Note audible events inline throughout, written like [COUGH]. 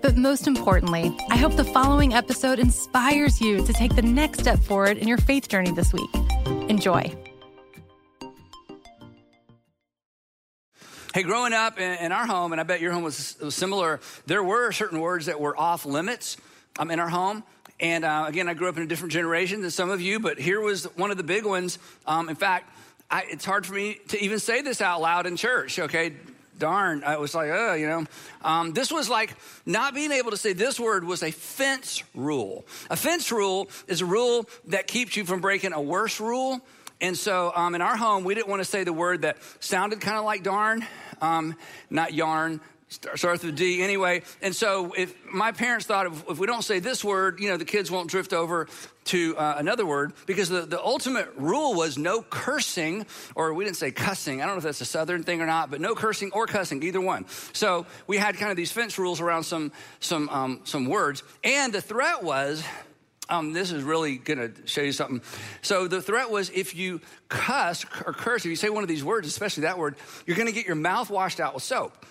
But most importantly, I hope the following episode inspires you to take the next step forward in your faith journey this week. Enjoy. Hey, growing up in, our home, and I bet your home was, similar, there were certain words that were off limits um, in our home. And uh, again, I grew up in a different generation than some of you, but here was one of the big ones. Um, in fact, I, it's hard for me to even say this out loud in church, okay? Darn, I was like, oh, you know. Um, this was like not being able to say this word was a fence rule. A fence rule is a rule that keeps you from breaking a worse rule. And so um, in our home, we didn't want to say the word that sounded kind of like darn, um, not yarn, starts with D anyway. And so if my parents thought if, if, we don't say this word, you know, the kids won't drift over to uh, another word because the, the ultimate rule was no cursing, or we didn't say cussing. I don't know if that's a southern thing or not, but no cursing or cussing, either one. So we had kind of these fence rules around some, some, um, some words. And the threat was, um, this is really going to show you something. So the threat was if you cuss or curse, if you say one of these words, especially that word, you're going to get your mouth washed out with soap.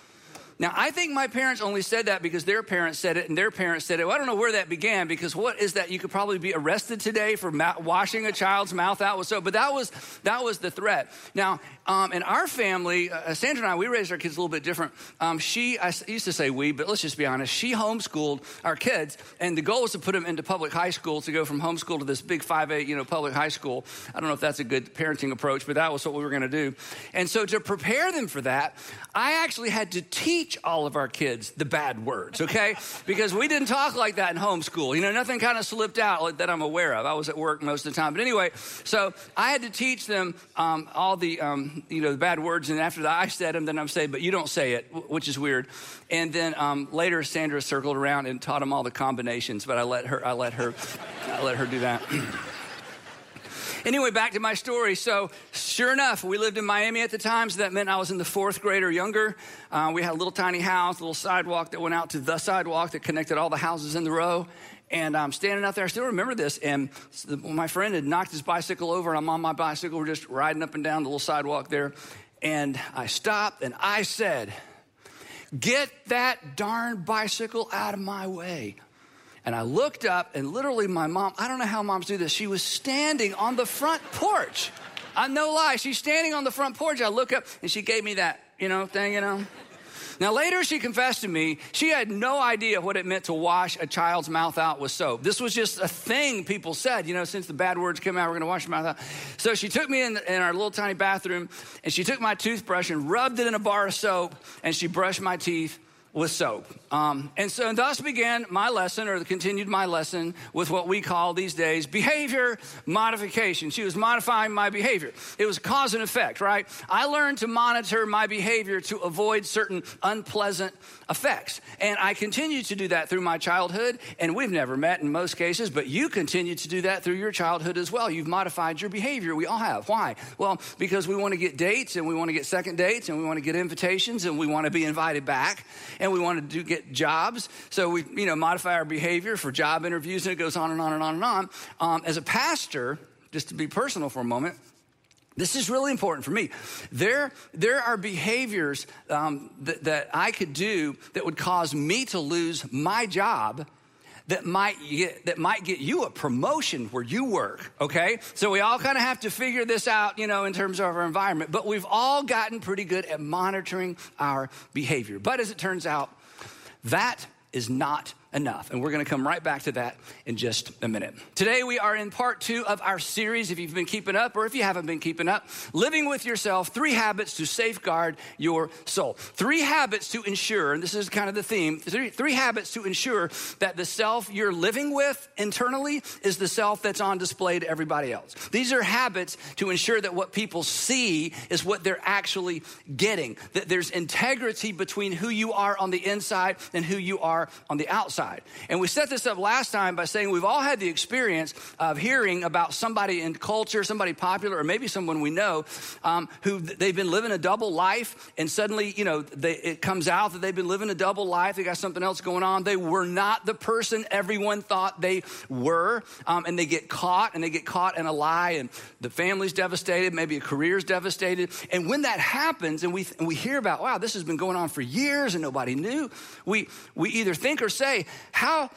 Now, I think my parents only said that because their parents said it and their parents said it. Well, I don't know where that began because what is that? You could probably be arrested today for ma- washing a child's mouth out with soap. But that was that was the threat. Now, um, in our family, uh, Sandra and I, we raised our kids a little bit different. Um, she, I used to say we, but let's just be honest. She homeschooled our kids, and the goal was to put them into public high school to go from homeschool to this big five A, you know, public high school. I don't know if that's a good parenting approach, but that was what we were going to do. And so to prepare them for that, I actually had to teach teach all of our kids the bad words, okay? [LAUGHS] Because we didn't talk like that in homeschool. You know, nothing kind of slipped out that I'm aware of. I was at work most of the time. But anyway, so I had to teach them um, all the, um, you know, the bad words. And after that, I said them, then I'm saying, but you don't say it, which is weird. And then um, later, Sandra circled around and taught them all the combinations, but I let her, I let her, I let her do that. [CLEARS THROAT] Anyway, back to my story. So, sure enough, we lived in Miami at the time, so that meant I was in the fourth grade or younger. Uh, we had a little tiny house, a little sidewalk that went out to the sidewalk that connected all the houses in the row. And I'm standing out there. I still remember this. And my friend had knocked his bicycle over, and I'm on my bicycle. We're just riding up and down the little sidewalk there. And I stopped and I said, Get that darn bicycle out of my way. And I looked up, and literally, my mom, I don't know how moms do this, she was standing on the front porch. I'm no lie. She's standing on the front porch. I look up, and she gave me that, you know, thing, you know. Now, later she confessed to me she had no idea what it meant to wash a child's mouth out with soap. This was just a thing people said, you know, since the bad words came out, we're to wash your mouth out. So she took me in, in our little tiny bathroom and she took my toothbrush and rubbed it in a bar of soap and she brushed my teeth with soap. Um, and so, and thus began my lesson, or continued my lesson, with what we call these days behavior modification. She was modifying my behavior. It was cause and effect, right? I learned to monitor my behavior to avoid certain unpleasant effects. And I continued to do that through my childhood, and we've never met in most cases, but you continue to do that through your childhood as well. You've modified your behavior. We all have. Why? Well, because we want to get dates, and we want to get second dates, and we want to get invitations, and we want to be invited back, and we want to do, get jobs. So we, you know, modify our behavior for job interviews, and it goes on and on and on and on. Um, as a pastor, just to be personal for a moment, this is really important for me. There, there are behaviors um, that, that I could do that would cause me to lose my job that might get, that might get you a promotion where you work, okay? So we all kind of have to figure this out, you know, in terms of our environment, but we've all gotten pretty good at monitoring our behavior. But as it turns out, that is not enough. And we're going to come right back to that in just a minute. Today, we are in part two of our series, if you've been keeping up or if you haven't been keeping up, Living with Yourself Three Habits to Safeguard Your Soul. Three habits to ensure, and this is kind of the theme three, three habits to ensure that the self you're living with internally is the self that's on display to everybody else. These are habits to ensure that what people see is what they're actually getting, that there's integrity between who you are on the inside and who you are on the outside. And we set this up last time by saying we've all had the experience of hearing about somebody in culture, somebody popular, or maybe someone we know um, who they've been living a double life, and suddenly, you know, they, it comes out that they've been living a double life. They got something else going on. They were not the person everyone thought they were, um, and they get caught, and they get caught in a lie, and the family's devastated, maybe a career's devastated. And when that happens, and we and we hear about, wow, this has been going on for years, and nobody knew, we we either think or say, how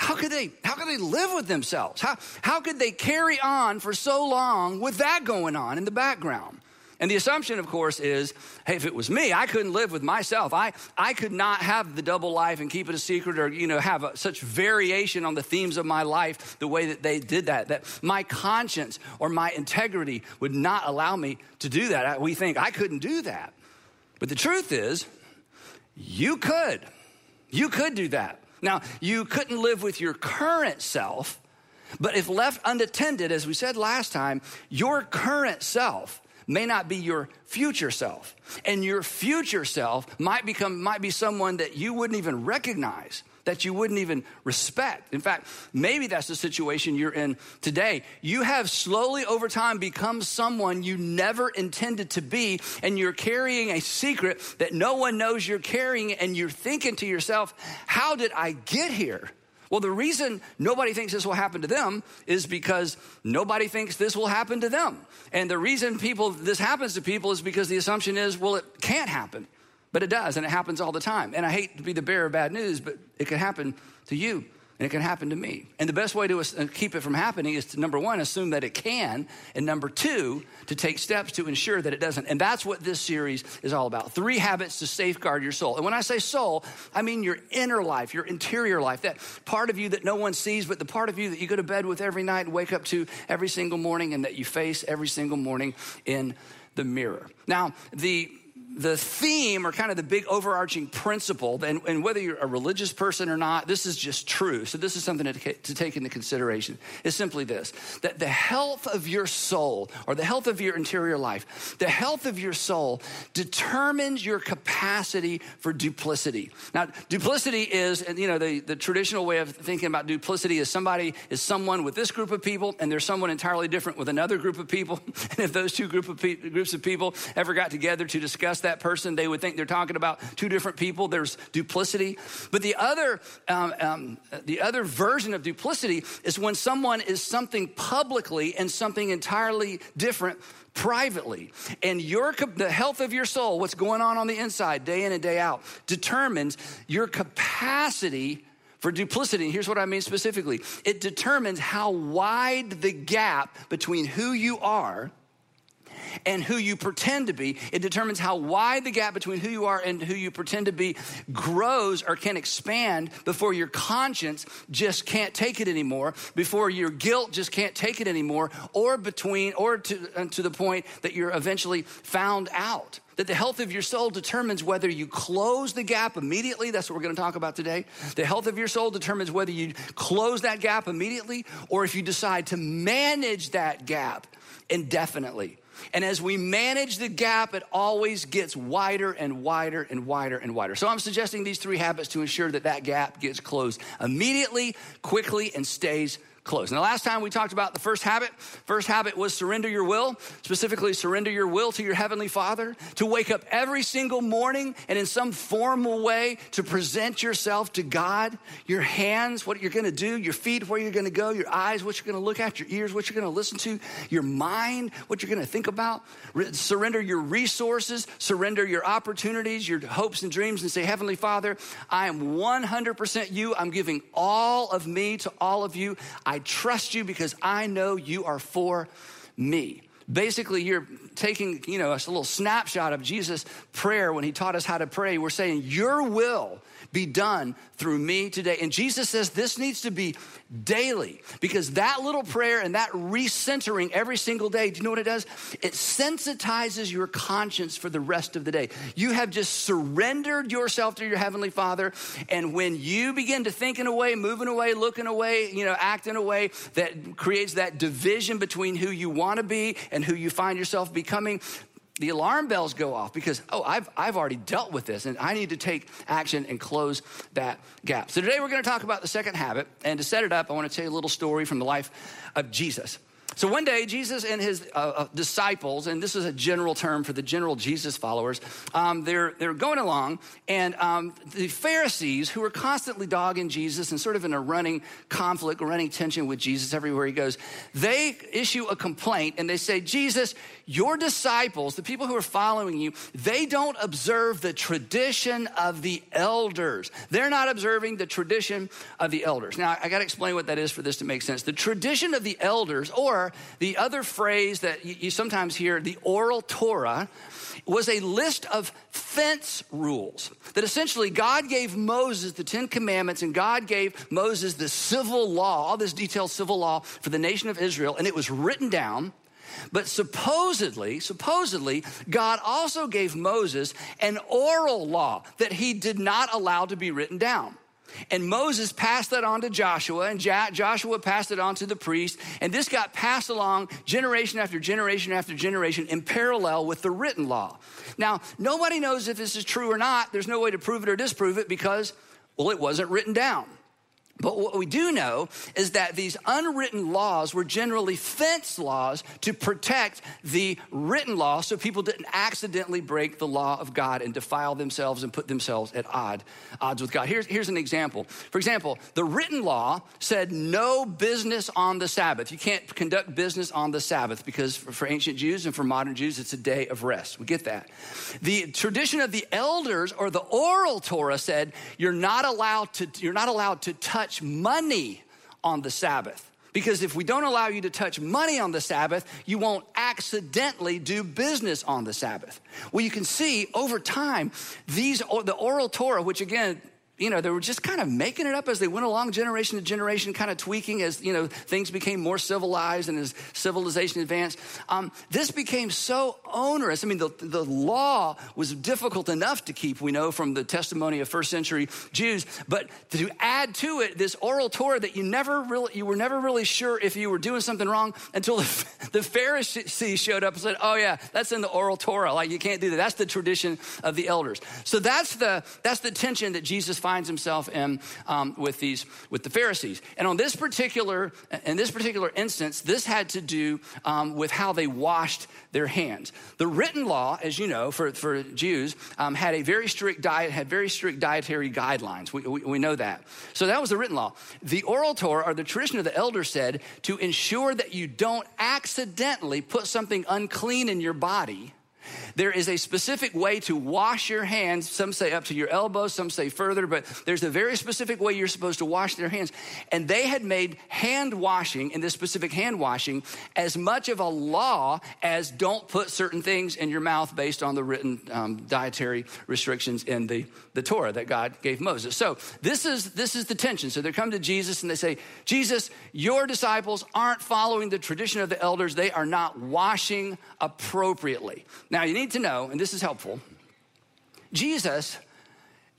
how could they how could they live with themselves? How, how could they carry on for so long with that going on in the background? And the assumption of course is hey if it was me i couldn't live with myself. I, I could not have the double life and keep it a secret or you know have a, such variation on the themes of my life the way that they did that that my conscience or my integrity would not allow me to do that. We think i couldn't do that. But the truth is you could. You could do that now, you couldn't live with your current self, but if left unattended, as we said last time, your current self may not be your future self. And your future self might become might be someone that you wouldn't even recognize that you wouldn't even respect. In fact, maybe that's the situation you're in today. You have slowly over time become someone you never intended to be, and you're carrying a secret that no one knows you're carrying, and you're thinking to yourself, How did I get here? Well, the reason nobody thinks this will happen to them is because nobody thinks this will happen to them. And the reason people this happens to people is because the assumption is, well, it can't happen. But it does, and it happens all the time. And I hate to be the bearer of bad news, but it can happen to you, and it can happen to me. And the best way to uh, keep it from happening is to, number one, assume that it can, and number two, to take steps to ensure that it doesn't. And that's what this series is all about three habits to safeguard your soul. And when I say soul, I mean your inner life, your interior life, that part of you that no one sees, but the part of you that you go to bed with every night and wake up to every single morning, and that you face every single morning in the mirror. Now, the the theme or kind of the big overarching principle, and, and, whether you're a religious person or not, this is just true. So, this is something to, to, take into consideration. Is simply this that the health of your soul or the health of your interior life, the health of your soul determines your capacity for duplicity. Now, duplicity is, you know, the, the traditional way of thinking about duplicity is somebody is someone with this group of people, and there's someone entirely different with another group of people. [LAUGHS] And if those two group of pe- groups of people ever got together to discuss that person, they would think they're talking about two different people. There's duplicity. But the other, um, um, the other version of duplicity is when someone is something publicly and something entirely different privately. And your the health of your soul, what's going on on the inside, day in and day out, determines your capacity for duplicity. And here's what I mean specifically it determines how wide the gap between who you are and who you pretend to be. It determines how wide the gap between who you are and who you pretend to be grows or can expand before your conscience just can't take it anymore, before your guilt just can't take it anymore, or between, or to, uh, to the point that you're eventually found out that the health of your soul determines whether you close the gap immediately. That's what we're going to talk about today. The health of your soul determines whether you close that gap immediately or if you decide to manage that gap indefinitely. And as we manage the gap, it always gets wider and wider and wider and wider. So I'm suggesting these three habits to ensure that that gap gets closed immediately, quickly, and stays close. Now, last time we talked about the first habit. First habit was surrender your will, specifically surrender your will to your Heavenly Father, to wake up every single morning and in some formal way to present yourself to God. Your hands, what you're gonna do, your feet, where you're gonna go, your eyes, what you're gonna look at, your ears, what you're gonna listen to, your mind, what you're gonna think about. Re- surrender your resources, surrender your opportunities, your hopes and dreams, and say, Heavenly Father, I am 100% you. I'm giving all of me to all of you. I trust you because I know you are for me. Basically, you're taking, you know, a little snapshot of Jesus' prayer when he taught us how to pray. We're saying, Your will be done through me today. And Jesus says this needs to be daily because that little prayer and that recentering every single day, do you know what it does? It sensitizes your conscience for the rest of the day. You have just surrendered yourself to your Heavenly Father. And when you begin to think in a way, moving away, looking away, you know, act in a way that creates that division between who you want to be and who you find yourself becoming, the alarm bells go off because, oh, I've, I've already dealt with this and I need to take action and close that gap. So today we're going to talk about the second habit. And to set it up, I want to tell you a little story from the life of Jesus. So one day, Jesus and his uh, uh, disciples, and this is a general term for the general Jesus followers, um, they're, they're going along, and um, the Pharisees, who are constantly dogging Jesus and sort of in a running conflict, running tension with Jesus everywhere he goes, they issue a complaint and they say, Jesus, your disciples, the people who are following you, they don't observe the tradition of the elders. They're not observing the tradition of the elders. Now, I got to explain what that is for this to make sense. The tradition of the elders, or the other phrase that you sometimes hear, the oral Torah, was a list of fence rules that essentially God gave Moses the Ten Commandments and God gave Moses the civil law, all this detailed civil law for the nation of Israel, and it was written down. But supposedly, supposedly, God also gave Moses an oral law that he did not allow to be written down. And Moses passed that on to Joshua, and Joshua passed it on to the priest. And this got passed along generation after generation after generation in parallel with the written law. Now, nobody knows if this is true or not. There's no way to prove it or disprove it because, well, it wasn't written down. But what we do know is that these unwritten laws were generally fence laws to protect the written law so people didn't accidentally break the law of God and defile themselves and put themselves at odd, odds with God. Here's, here's an example. For example, the written law said no business on the Sabbath. You can't conduct business on the Sabbath because for, for ancient Jews and for modern Jews, it's a day of rest. We get that. The tradition of the elders or the oral Torah said you're not allowed to, you're not allowed to touch touch money on the Sabbath. Because if we don't allow you to touch money on the Sabbath, you won't accidentally do business on the Sabbath. Well, you can see over time, these, the oral Torah, which again, you know, they were just kind of making it up as they went along, generation to generation, kind of tweaking as, you know, things became more civilized and as civilization advanced. Um, this became so onerous. I mean, the, the law was difficult enough to keep, we know from the testimony of first century Jews, but to add to it this oral Torah that you never really, you were never really sure if you were doing something wrong until the, [LAUGHS] the Pharisees showed up and said, oh yeah, that's in the oral Torah. Like you can't do that. That's the tradition of the elders. So that's the, that's the tension that Jesus finds finds himself in um, with these with the Pharisees. And on this particular in this particular instance, this had to do um, with how they washed their hands. The written law, as you know, for, for Jews, um, had a very strict diet, had very strict dietary guidelines. We, we, we know that. So that was the written law. The oral Torah, or the tradition of the elders, said to ensure that you don't accidentally put something unclean in your body there is a specific way to wash your hands. Some say up to your elbows, some say further, but there's a very specific way you're supposed to wash their hands. And they had made hand washing, in this specific hand washing, as much of a law as don't put certain things in your mouth based on the written um, dietary restrictions in the, the Torah that God gave Moses. So this is, this is the tension. So they come to Jesus and they say, Jesus, your disciples aren't following the tradition of the elders. They are not washing appropriately. Now you need need to know, and this is helpful, Jesus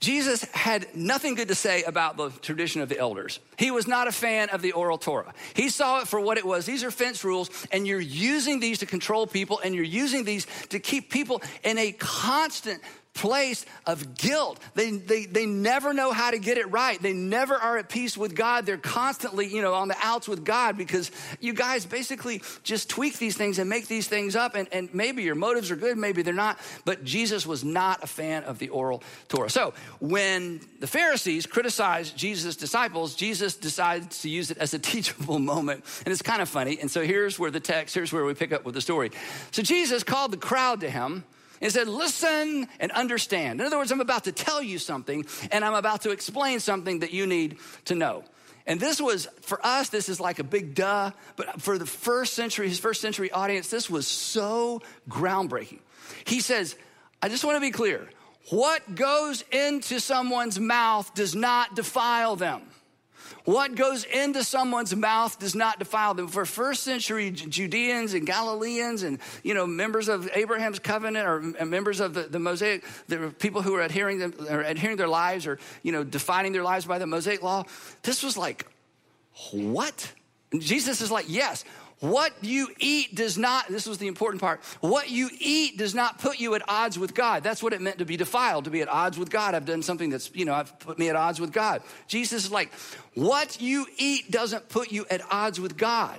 Jesus had nothing good to say about the tradition of the elders. He was not a fan of the oral Torah. He saw it for what it was. These are fence rules, and you're using these to control people, and you're using these to keep people in a constant place of guilt. They, they, they never know how to get it right. They never are at peace with God. They're constantly, you know, on the outs with God because you guys basically just tweak these things and make these things up. And, and maybe your motives are good, maybe they're not. But Jesus was not a fan of the oral Torah. So when the Pharisees criticized Jesus' disciples, Jesus decides to use it as a [LAUGHS] teachable moment. And it's kind of funny. And so here's where the text, here's where we pick up with the story. So Jesus called the crowd to him and said, Listen and understand. In other words, I'm about to tell you something and I'm about to explain something that you need to know. And this was, for us, this is like a big duh, but for the first century, his first century audience, this was so groundbreaking. He says, I just want to be clear what goes into someone's mouth does not defile them. What goes into someone's mouth does not defile them. For first century Judeans and Galileans and, you know, members of Abraham's covenant or members of the, the Mosaic, the people who are adhering, them, or adhering their lives or, you know, defining their lives by the Mosaic law, this was like, what? And Jesus is like, yes, what you eat does not, this was the important part, what you eat does not put you at odds with God. That's what it meant to be defiled, to be at odds with God. I've done something that's, you know, I've put me at odds with God. Jesus is like, what you eat doesn't put you at odds with God.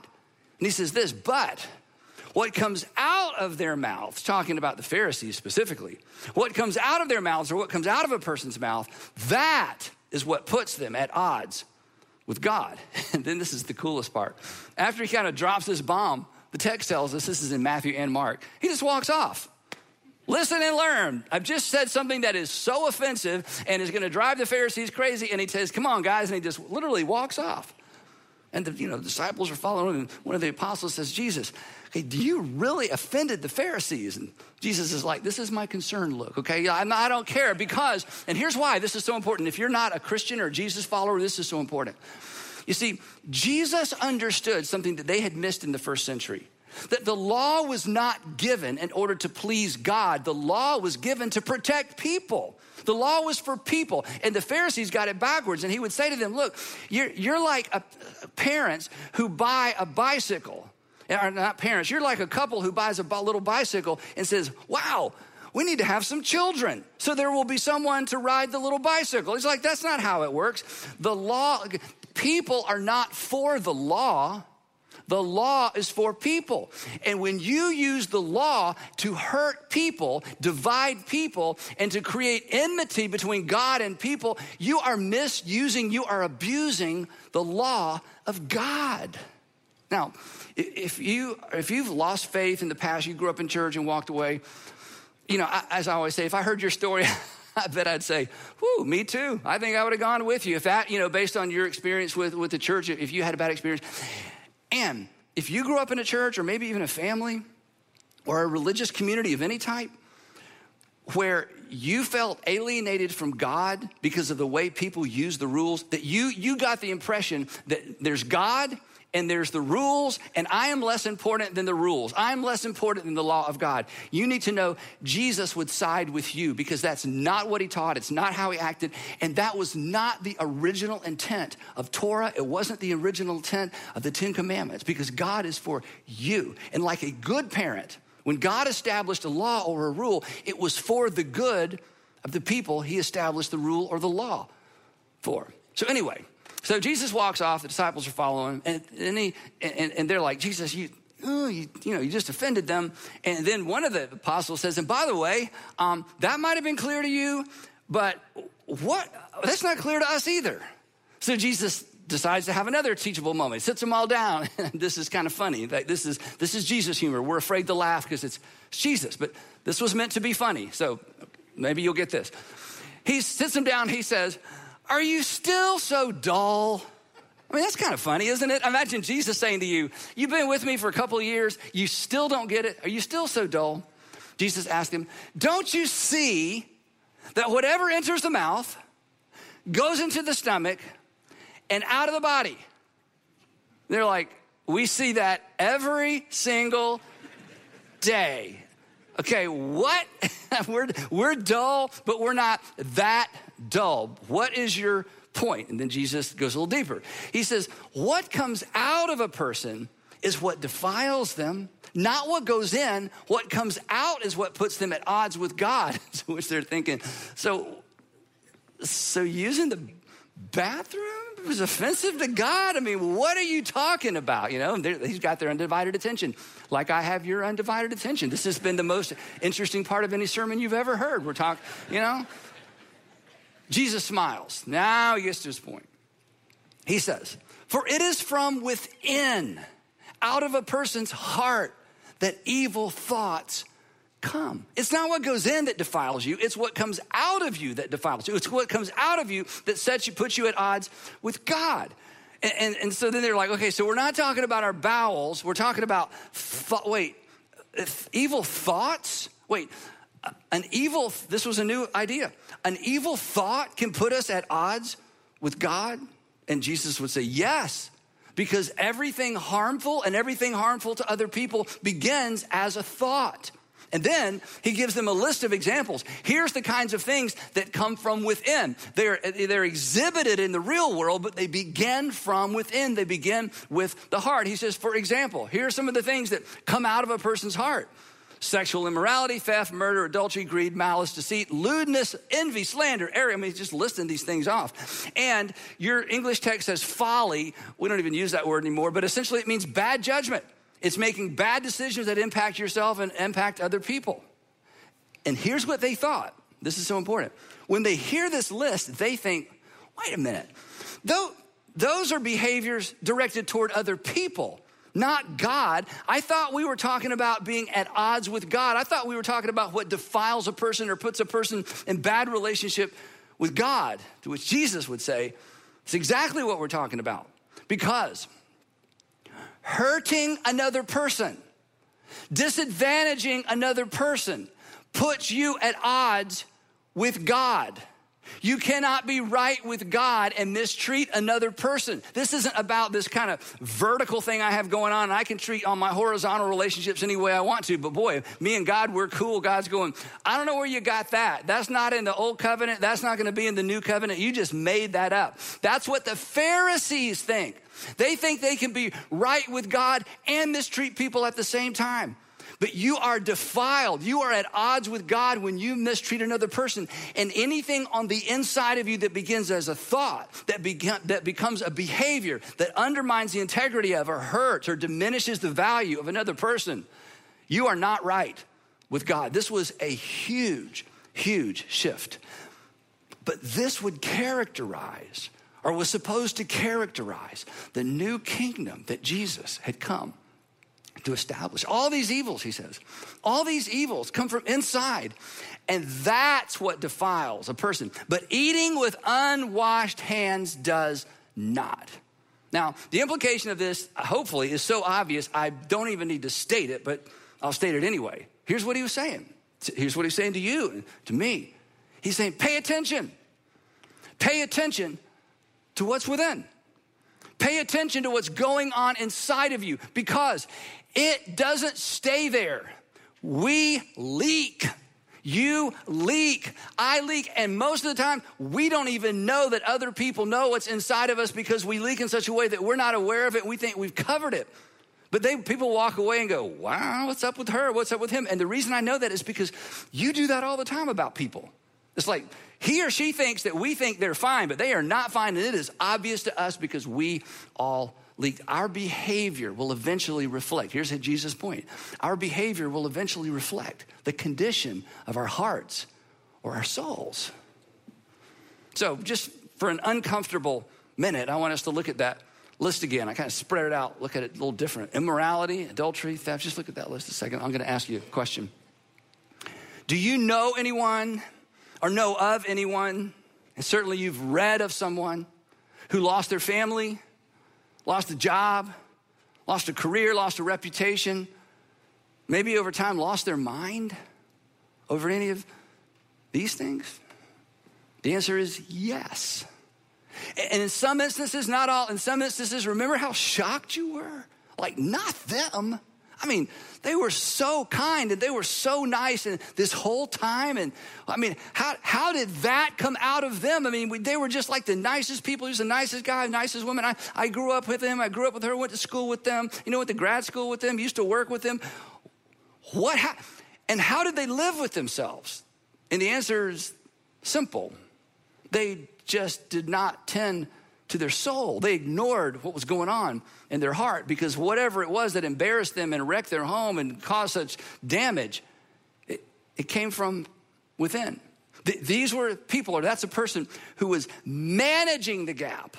And he says this, but what comes out of their mouths, talking about the Pharisees specifically, what comes out of their mouths or what comes out of a person's mouth, that is what puts them at odds with God. [LAUGHS] And then this is the coolest part. After he kind of drops this bomb, the text tells us this is in Matthew and Mark. He just walks off. Listen and learn. I've just said something that is so offensive and is going to drive the Pharisees crazy. And he says, Come on, guys. And he just literally walks off. And the you know, disciples are following. And one of the apostles says, Jesus, do you really offended the Pharisees? And Jesus is like, This is my concern, look, okay? I'm not, I don't care because, and here's why this is so important. If you're not a Christian or a Jesus follower, this is so important. You see, Jesus understood something that they had missed in the first century. That the law was not given in order to please God. The law was given to protect people. The law was for people. And the Pharisees got it backwards. And he would say to them, Look, you're, you're like a, parents who buy a bicycle. Or not parents, you're like a couple who buys a little bicycle and says, Wow, we need to have some children. So there will be someone to ride the little bicycle. He's like, That's not how it works. The law, people are not for the law. The law is for people. And when you use the law to hurt people, divide people, and to create enmity between God and people, you are misusing, you are abusing the law of God. Now, if you if you've lost faith in the past, you grew up in church and walked away, you know, as I always say, if I heard your story, [LAUGHS] I bet I'd say, whoo, me too. I think I would have gone with you. If that, you know, based on your experience with, with the church, if you had a bad experience. And if you grew up in a church or maybe even a family or a religious community of any type where you felt alienated from God because of the way people use the rules, that you, you got the impression that there's God and there's the rules, and I am less important than the rules. I'm less important than the law of God. You need to know Jesus would side with you because that's not what he taught. It's not how he acted. And that was not the original intent of Torah. It wasn't the original intent of the Ten Commandments because God is for you. And like a good parent, when God established a law or a rule, it was for the good of the people he established the rule or the law for. So, anyway, so Jesus walks off, the disciples are following, and, and, he, and, and they're like, Jesus, you, oh, you, you, know, you just offended them. And then one of the apostles says, and by the way, um, that might have been clear to you, but what? That's not clear to us either. So Jesus decides to have another teachable moment. Sits them all down. [LAUGHS] this is kind of funny. This is, this is Jesus humor. We're afraid to laugh because it's Jesus, but this was meant to be funny. So maybe you'll get this. He sits them down. He says, are you still so dull? I mean, that's kind of funny, isn't it? Imagine Jesus saying to you, You've been with me for a couple years, you still don't get it. Are you still so dull? Jesus asked him, Don't you see that whatever enters the mouth goes into the stomach and out of the body? They're like, We see that every single day. Okay, what? [LAUGHS] we're, we're dull, but we're not that dull. What is your point? And then Jesus goes a little deeper. He says, What comes out of a person is what defiles them, not what goes in. What comes out is what puts them at odds with God, [LAUGHS] which they're thinking. So, so using the bathroom was offensive to God. I mean, what are you talking about? You know, he's got their undivided attention, like I have your undivided attention. This has been the most interesting part of any sermon you've ever heard. We're talking, you know. Jesus smiles. Now he gets to his point. He says, For it is from within, out of a person's heart, that evil thoughts come. It's not what goes in that defiles you, it's what comes out of you that defiles you. It's what comes out of you that sets you, puts you at odds with God. And, and, and, so then they're like, okay, so we're not talking about our bowels. We're talking about, th- wait, evil thoughts? Wait, an evil, this was a new idea. An evil thought can put us at odds with God? And Jesus would say, yes, because everything harmful and everything harmful to other people begins as a thought. And then he gives them a list of examples. Here's the kinds of things that come from within. They're, they're exhibited in the real world, but they begin from within. They begin with the heart. He says, for example, here are some of the things that come out of a person's heart sexual immorality, theft, murder, adultery, greed, malice, deceit, lewdness, envy, slander, arrogance. I mean, just listing these things off. And your English text says folly. We don't even use that word anymore, but essentially it means bad judgment. It's making bad decisions that impact yourself and impact other people. And here's what they thought. This is so important. When they hear this list, they think, wait a minute. Though, those are behaviors directed toward other people not God. I thought we were talking about being at odds with God. I thought we were talking about what defiles a person or puts a person in bad relationship with God, to which Jesus would say, it's exactly what we're talking about. Because hurting another person, disadvantaging another person, puts you at odds with God. You cannot be right with God and mistreat another person. This isn't about this kind of vertical thing I have going on. I can treat all my horizontal relationships any way I want to. But boy, me and God, we're cool. God's going, I don't know where you got that. That's not in the old covenant. That's not going to be in the new covenant. You just made that up. That's what the Pharisees think. They think they can be right with God and mistreat people at the same time. But you are defiled. You are at odds with God when you mistreat another person. And anything on the inside of you that begins as a thought, that, that becomes a behavior that undermines the integrity of or hurts or diminishes the value of another person, you are not right with God. This was a huge, huge shift. But this would characterize, or was supposed to characterize, the new kingdom that Jesus had come to establish. All these evils, he says, all these evils come from inside. And that's what defiles a person. But eating with unwashed hands does not. Now, the implication of this, hopefully, is so obvious, I don't even need to state it, but I'll state it anyway. Here's what he was saying. Here's what he's saying to you and to me. He's saying, pay attention. Pay attention to what's within. Pay attention to what's going on inside of you because it doesn't stay there. We leak. You leak. I leak. And most of the time, we don't even know that other people know what's inside of us because we leak in such a way that we're not aware of it. We think we've covered it. But they, people walk away and go, wow, what's up with her? What's up with him? And the reason I know that is because you do that all the time about people. It's like he or she thinks that we think they're fine, but they are not fine. And it is obvious to us because we all. Our behavior will eventually reflect. Here's Jesus' point our behavior will eventually reflect the condition of our hearts or our souls. So, just for an uncomfortable minute, I want us to look at that list again. I kind of spread it out, look at it a little different. Immorality, adultery, theft. Just look at that list a second. I'm going to ask you a question. Do you know anyone or know of anyone, and certainly you've read of someone who lost their family, lost a job, lost a career, lost a reputation, maybe over time lost their mind over any of these things? The answer is yes. And in some instances, not all, in some instances, remember how shocked you were? Like, not them. I mean, they were so kind and they were so nice and this whole time. And I mean, how, how did that come out of them? I mean, we, they were just like the nicest people. He was the nicest guy, nicest woman. I, I grew up with him. I grew up with her, went to school with them, you know, went to grad school with them, used to work with them. What, ha- and how did they live with themselves? And the answer is simple. They just did not tend to their soul. They ignored what was going on in their heart because whatever it was that embarrassed them and wrecked their home and caused such damage, it, it came from within. Th- these were people, or that's a person who was managing the gap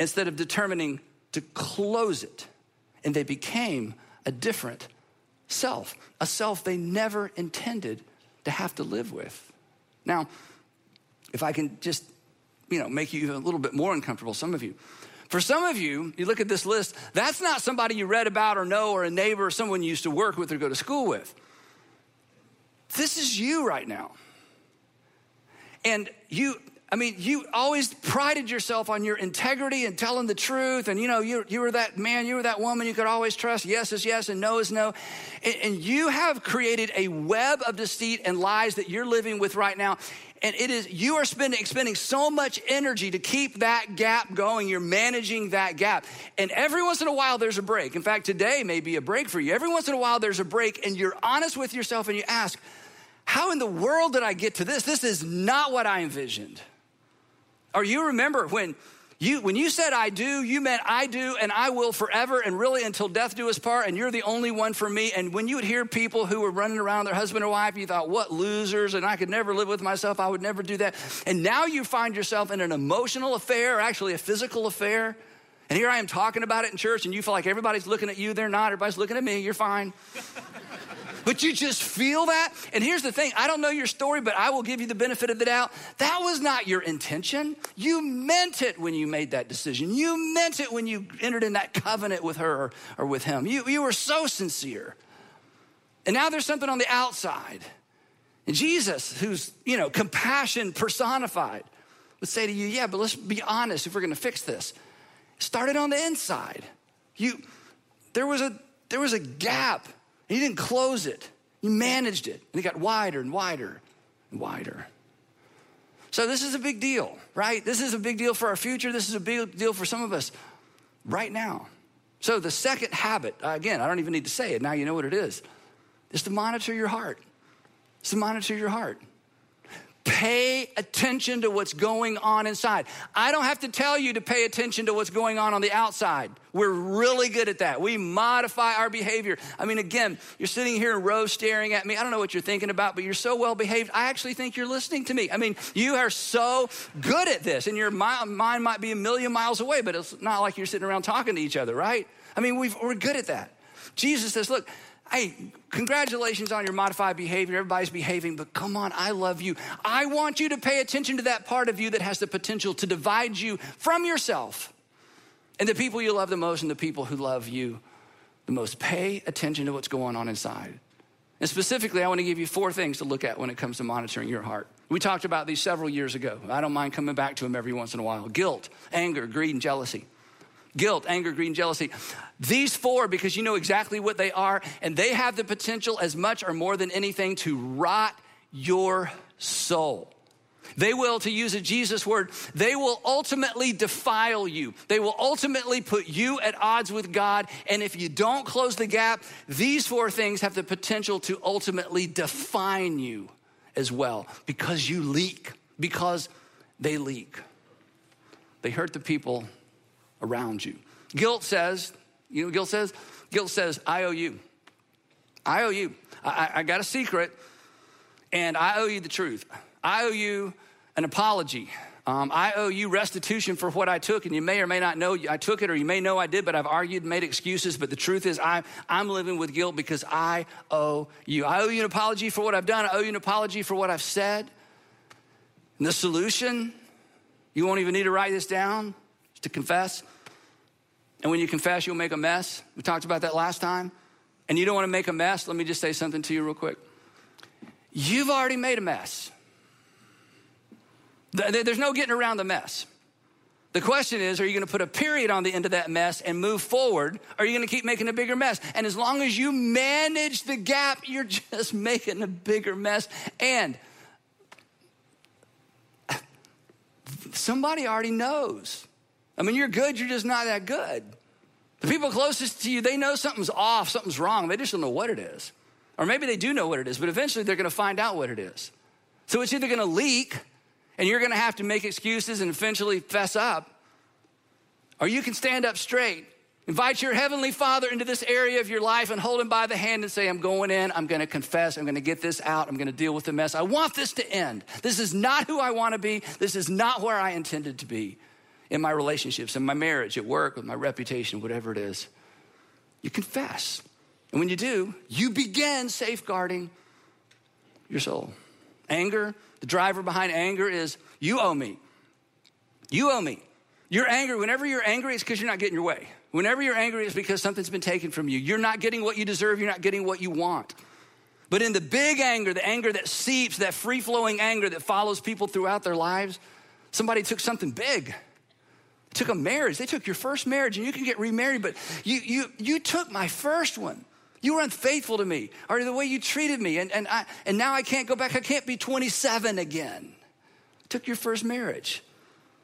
instead of determining to close it. And they became a different self, a self they never intended to have to live with. Now, if I can just you know, make you a little bit more uncomfortable, some of you. For some of you, you look at this list, that's not somebody you read about or know or a neighbor or someone you used to work with or go to school with. This is you right now. And you, I mean, you always prided yourself on your integrity and telling the truth. And, you know, you, you were that man, you were that woman you could always trust. Yes is yes and no is no. And, and you have created a web of deceit and lies that you're living with right now. And it is you are spending expending so much energy to keep that gap going. You're managing that gap. And every once in a while there's a break. In fact today may be a break for you. Every once in a while there's a break and you're honest with yourself and you ask how in the world did i get to this? This is not what i envisioned or you remember when you, when you said I do, you meant I do and I will forever and really until death do us part, and you're the only one for me. And when you would hear people who were running around their husband or wife, you thought, what losers, and I could never live with myself, I would never do that. And now you find yourself in an emotional affair, actually a physical affair. And here I am talking about it in church, and you feel like everybody's looking at you. They're not. Everybody's looking at me. You're fine. But you just feel that. And here's the thing I don't know your story, but I will give you the benefit of the doubt. That was not your intention. You meant it when you made that decision. You meant it when you entered in that covenant with her or, with him. You, you were so sincere. And now there's something on the outside. And Jesus, who's, you know, compassion personified, would say to you, yeah, but let's be honest if we're gonna fix this. Started on the inside. You, there was a, there was a gap he didn't close it, he managed it. And it got wider and wider and wider. So, this is a big deal, right? This is a big deal for our future. This is a big deal for some of us right now. So, the second habit, again, I don't even need to say it, now you know what it is, is to monitor your heart. Is to monitor your heart. Pay attention to what's going on inside. I don't have to tell you to pay attention to what's going on on the outside. We're really good at that. We modify our behavior. I mean, again, you're sitting here in row staring at me. I don't know what you're thinking about, but you're so well behaved. I actually think you're listening to me. I mean, you are so good at this, and your mind might be a million miles away, but it's not like you're sitting around talking to each other, right? I mean, we are good at that. Jesus says, Look, hey, congratulations on your modified behavior. Everybody's behaving, but come on, I love you. I want you to pay attention to that part of you that has the potential to divide you from yourself and the people you love the most and the people who love you the most. Pay attention to what's going on inside. And specifically, I want to give you four things to look at when it comes to monitoring your heart. We talked about these several years ago. I don't mind coming back to them every once in a while guilt, anger, greed, and jealousy guilt, anger, greed, jealousy. These four, because you know exactly what they are, and they have the potential as much or more than anything to rot your soul. They will, to use a Jesus word, they will ultimately defile you. They will ultimately put you at odds with God. And if you don't close the gap, these four things have the potential to ultimately define you as well because you leak, because they leak. They hurt the people around you. Guilt says, you know guilt says? Guilt says, I owe you. I owe you. I, I got a secret and I owe you the truth. I owe you an apology. Um, I owe you restitution for what I took, and you may or may not know I took it, or you may know I did, but I've argued, and made excuses. But the truth is, I, I'm living with guilt because I owe you. I owe you an apology for what I've done. I owe you an apology for what I've said. And the solution, you won't even need to write this down, is to confess. And when you confess, you'll make a mess. We talked about that last time. And you don't want to make a mess. Let me just say something to you real quick. You've already made a mess. There's no getting around the mess. The question is, are you going to put a period on the end of that mess and move forward? Or are you going to keep making a bigger mess? And as long as you manage the gap, [LAUGHS] you're just making a bigger mess. And [SIGHS] somebody already knows. I mean, you're good, you're just not that good. The people closest to you, they know something's off, something's wrong. They just don't know what it is. Or maybe they do know what it is, but eventually they're to find out what it is. So it's either to leak and you're to have to make excuses and eventually fess up, or you can stand up straight. Invite your heavenly father into this area of your life and hold him by the hand and say, I'm going in, I'm to confess, I'm to get this out, I'm to deal with the mess. I want this to end. This is not who I want to be, this is not where I intended to be in my relationships, in my marriage, at work, with my reputation, whatever it is. You confess. And when you do, you begin safeguarding your soul. Anger, the driver behind anger is you owe me. You owe me. You're angry. Whenever you're angry, it's because you're not getting your way. Whenever you're angry, it's because something's been taken from you. You're not getting what you deserve, you're not getting what you want. But in the big anger, the anger that seeps, that free flowing anger that follows people throughout their lives, somebody took something big. Took a marriage. They took your first marriage and you can get remarried, but you, you, you took my first one. You were unfaithful to me, or the way you treated me, and, and, I, and now I can't go back. I can't be 27 again. Took your first marriage.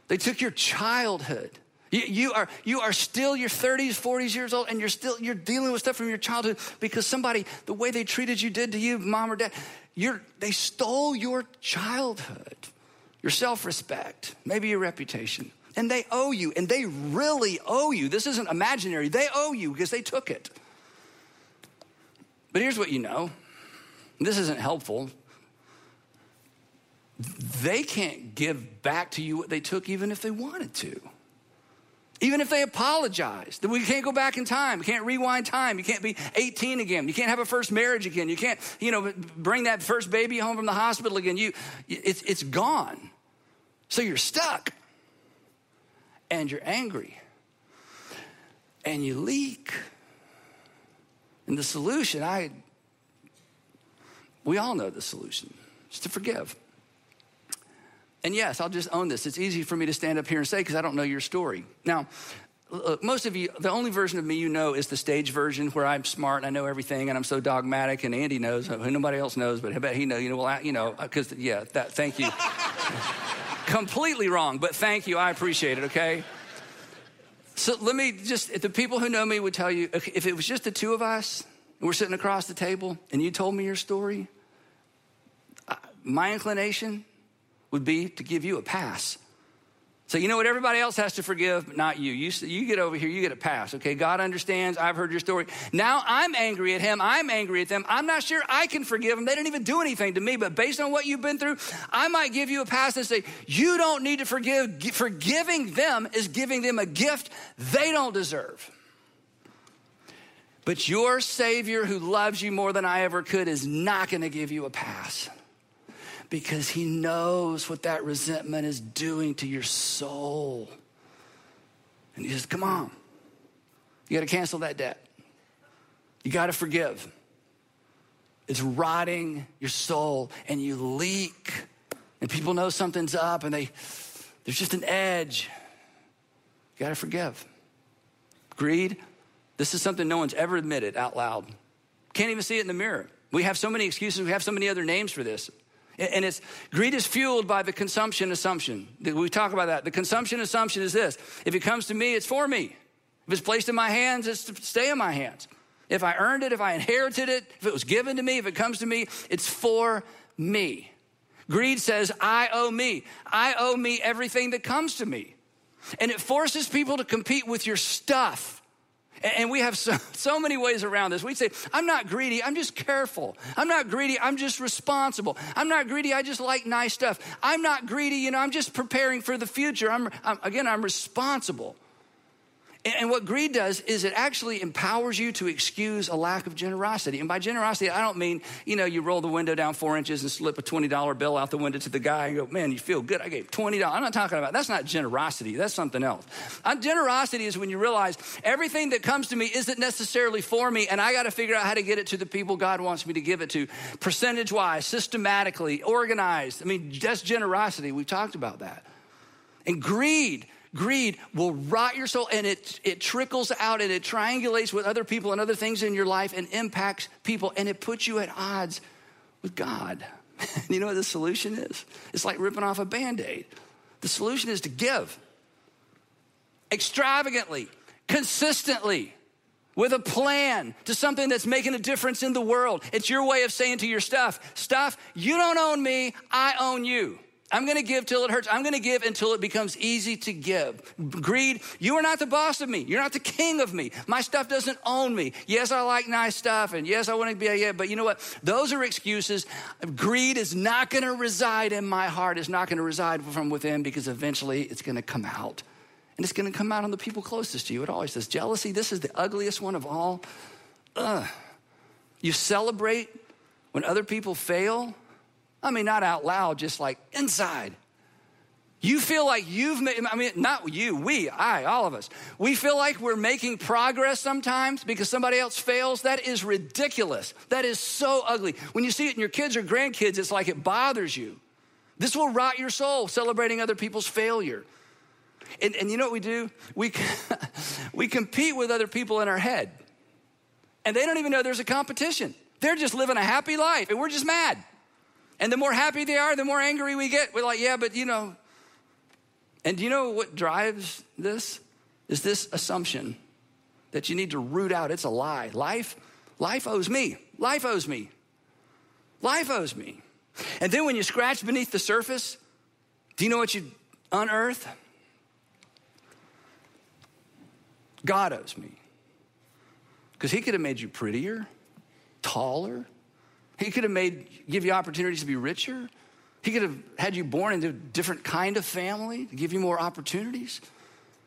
They took your childhood. You, you, are, you are still your 30s, 40s years old, and you're still you're dealing with stuff from your childhood because somebody, the way they treated you did to you, mom or dad, you're, they stole your childhood, your self-respect, maybe your reputation. And they owe you, and they really owe you. This isn't imaginary. They owe you because they took it. But here's what you know. This isn't helpful they can't give back to you what they took even if they wanted to. Even if they apologize, that we can't go back in time, we can't rewind time, you can't be 18 again, you can't have a first marriage again, you can't, you know, bring that first baby home from the hospital again. You, it's, it's gone. So you're stuck, and you're angry, and you leak. And the solution, I, we all know the solution, is to forgive. And yes, I'll just own this. It's easy for me to stand up here and say because I don't know your story. Now, most of you, the only version of me you know is the stage version where I'm smart and I know everything and I'm so dogmatic and Andy knows who nobody else knows, but I bet he knows. You know, well, I, you know, because yeah, that. Thank you. [LAUGHS] Completely wrong, but thank you. I appreciate it. Okay. So let me just, the people who know me would tell you if it was just the two of us, we're sitting across the table, and you told me your story, my inclination would be to give you a pass. So, you know what? Everybody else has to forgive, but not you. you. You get over here, you get a pass, okay? God understands. I've heard your story. Now I'm angry at him. I'm angry at them. I'm not sure I can forgive them. They didn't even do anything to me, but based on what you've been through, I might give you a pass and say, You don't need to forgive. Forgiving them is giving them a gift they don't deserve. But your Savior, who loves you more than I ever could, is not going to give you a pass because he knows what that resentment is doing to your soul. And he says, Come on, you got to cancel that debt. You got to forgive. It's rotting your soul, and you leak, and people know something's up, and they there's just an edge. You got to forgive. Greed, this is something no one's ever admitted out loud. Can't even see it in the mirror. We have so many excuses, we have so many other names for this. And it's greed is fueled by the consumption assumption. We talk about that. The consumption assumption is this if it comes to me, it's for me. If it's placed in my hands, it's to stay in my hands. If I earned it, if I inherited it, if it was given to me, if it comes to me, it's for me. Greed says, I owe me. I owe me everything that comes to me. And it forces people to compete with your stuff and we have so, so many ways around this. We say, I'm not greedy, I'm just careful. I'm not greedy, I'm just responsible. I'm not greedy, I just like nice stuff. I'm not greedy, you know, I'm just preparing for the future. I'm, I'm again, I'm responsible. And what greed does is it actually empowers you to excuse a lack of generosity. And by generosity, I don't mean, you know, you roll the window down four inches and slip a $20 bill out the window to the guy and go, man, you feel good. I gave $20. I'm not talking about, that's not generosity. That's something else. Uh, generosity is when you realize everything that comes to me isn't necessarily for me and I got to figure out how to get it to the people God wants me to give it to. Percentage wise, systematically, organized. I mean, that's generosity. We've talked about that. And greed, Greed will rot your soul and it, it trickles out and it triangulates with other people and other things in your life and impacts people and it puts you at odds with God. [LAUGHS] you know what the solution is? It's like ripping off a band aid. The solution is to give extravagantly, consistently, with a plan to something that's making a difference in the world. It's your way of saying to your stuff, stuff, you don't own me, I own you. I'm gonna give till it hurts. I'm gonna give until it becomes easy to give. Greed, you are not the boss of me. You're not the king of me. My stuff doesn't own me. Yes, I like nice stuff, and yes, I wanna be a yeah, but you know what? Those are excuses. Greed is not gonna reside in my heart, it's not gonna reside from within because eventually it's gonna come out. And it's gonna come out on the people closest to you. It always says jealousy, this is the ugliest one of all. Ugh. You celebrate when other people fail I mean, not out loud, just like inside. You feel like you've made, I mean, not you, we, I, all of us. We feel like we're making progress sometimes because somebody else fails. That is ridiculous. That is so ugly. When you see it in your kids or grandkids, it's like it bothers you. This will rot your soul, celebrating other people's failure. And, and you know what we do? We, [LAUGHS] we compete with other people in our head. And they don't even know there's a competition. They're just living a happy life, and we're just mad. And the more happy they are, the more angry we get. We're like, yeah, but you know, and do you know what drives this? Is this assumption that you need to root out. It's a lie. Life, life owes me. Life owes me. Life owes me. And then when you scratch beneath the surface, do you know what you unearth? God owes me. Because he could have made you prettier, taller. He could have made give you opportunities to be richer. He could have had you born into a different kind of family to give you more opportunities.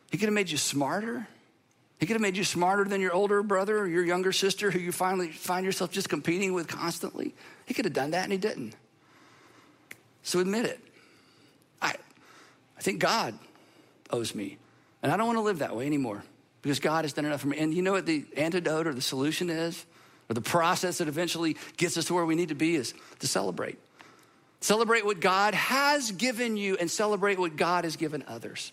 He could have made you smarter. He could have made you smarter than your older brother or your younger sister who you finally find yourself just competing with constantly. He could have done that and he didn't. So admit it. I, I think God owes me. And I don't want to live that way anymore because God has done enough for me. And you know what the antidote or the solution is? Or the process that eventually gets us to where we need to be is to celebrate. Celebrate what God has given you and celebrate what God has given others.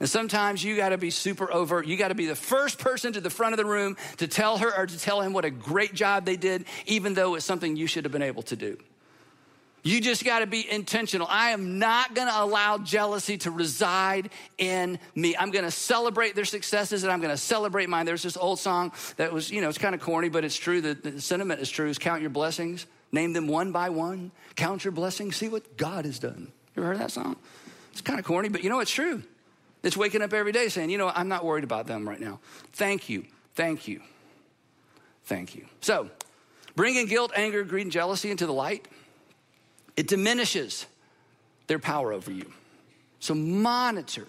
And sometimes you got to be super overt. You got to be the first person to the front of the room to tell her or to tell him what a great job they did, even though it's something you should have been able to do. You just got to be intentional. I am not going to allow jealousy to reside in me. I'm going to celebrate their successes and I'm going to celebrate mine. There's this old song that was, you know, it's kind of corny, but it's true. The, the sentiment is true. Is count your blessings, name them one by one, count your blessings, see what God has done. You ever heard that song? It's kind of corny, but you know it's true. It's waking up every day saying, you know, I'm not worried about them right now. Thank you, thank you, thank you. So, bringing guilt, anger, greed, and jealousy into the light it diminishes their power over you. So monitor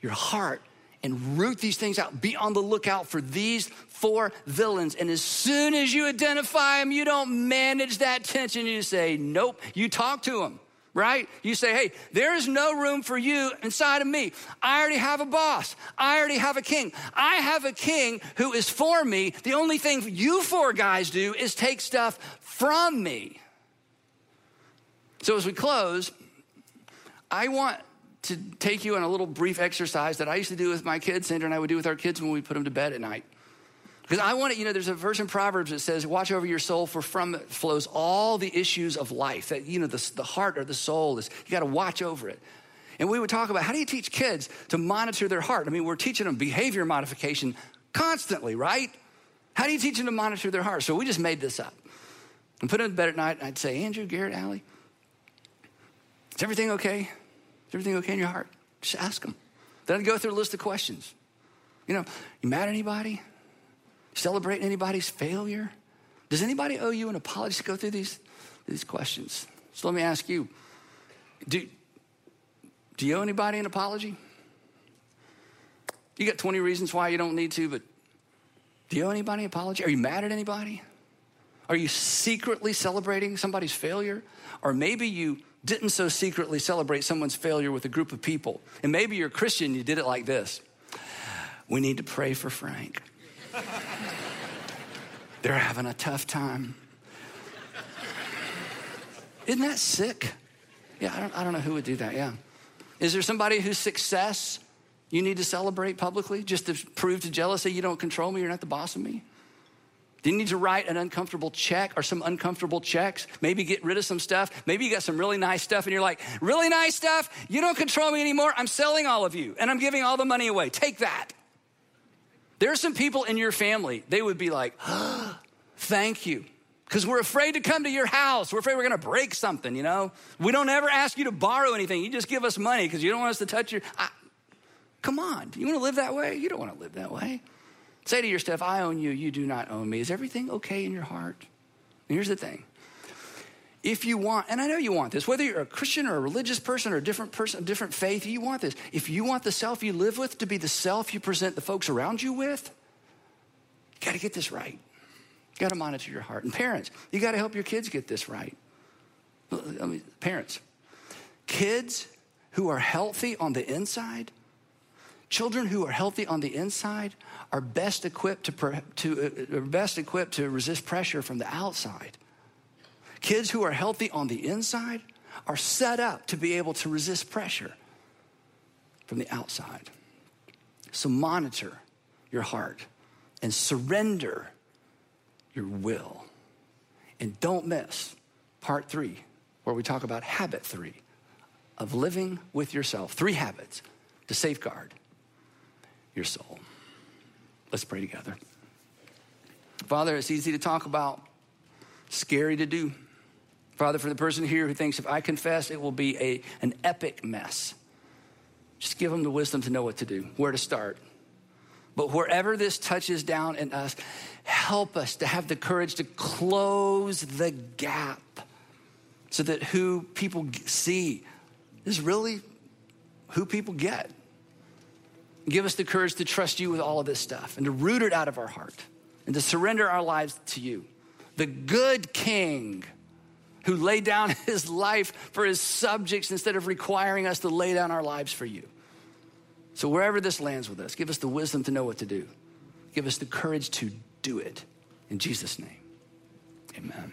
your heart and root these things out. Be on the lookout for these four villains. And as soon as you identify them, you don't manage that tension. You say, nope. You talk to them, right? You say, hey, there is no room for you inside of me. I already have a boss. I already have a king. I have a king who is for me. The only thing you four guys do is take stuff from me. So as we close, I want to take you on a little brief exercise that I used to do with my kids, Sandra and I would do with our kids when we put them to bed at night. Because I want to, you know, there's a verse in Proverbs that says, Watch over your soul, for from it flows all the issues of life. That, you know, the, the heart or the soul is, you got to watch over it. And we would talk about how do you teach kids to monitor their heart? I mean, we're teaching them behavior modification constantly, right? How do you teach them to monitor their heart? So we just made this up. And put them to bed at night, and I'd say, Andrew, Garrett, Allie, is everything okay? Is everything okay in your heart? Just ask them. Then I'd go through a list of questions. You know, you mad at anybody? Celebrating anybody's failure? Does anybody owe you an apology? Just go through these, these questions. So let me ask you do, do you owe anybody an apology? You got 20 reasons why you don't need to, but do you owe anybody an apology? Are you mad at anybody? Are you secretly celebrating somebody's failure? Or maybe you didn't so secretly celebrate someone's failure with a group of people. And maybe you're a Christian, you did it like this We need to pray for Frank. [LAUGHS] They're having a tough time. Isn't that sick? Yeah, I don't, I don't know who would do that. Yeah. Is there somebody whose success you need to celebrate publicly just to prove to jealousy you don't control me, you're not the boss of me? You need to write an uncomfortable check or some uncomfortable checks? Maybe get rid of some stuff. Maybe you got some really nice stuff and you're like, really nice stuff? You don't control me anymore. I'm selling all of you and I'm giving all the money away. Take that. There are some people in your family, they would be like, oh, [GASPS] thank you. Because we're afraid to come to your house. We're afraid we're gonna break something, you know? We don't ever ask you to borrow anything. You just give us money because you don't want us to touch your. I, come on. You wanna live that way? You don't wanna live that way. Say to your I own you, you do not own me. Is everything okay in your heart? And here's the thing. If you want, and I know you want this, whether you're a Christian or a religious person or a different person, a different faith, you want this. If you want the self you live with to be the self you present the folks around you with, you gotta get this right. You gotta monitor your heart. And parents, you gotta help your kids get this right. I mean, parents, kids who are healthy on the inside, children who are healthy on the inside are best equipped to, to uh, are best equipped to resist pressure from the outside. Kids who are healthy on the inside are set up to be able to resist pressure from the outside. So monitor your heart and surrender your will. And don't miss part three, where we talk about habit three of living with yourself. Three habits to safeguard your soul. Let's pray together. Father, it's easy to talk about, scary to do. Father, for the person here who thinks if I confess, it will be a, an epic mess, just give them the wisdom to know what to do, where to start. But wherever this touches down in us, help us to have the courage to close the gap so that who people see is really who people get. Give us the courage to trust you with all of this stuff and to root it out of our heart and to surrender our lives to you. The good king who laid down [LAUGHS] his life for his subjects instead of requiring us to lay down our lives for you. So, wherever this lands with us, give us the wisdom to know what to do. Give us the courage to do it. In Jesus' name, amen.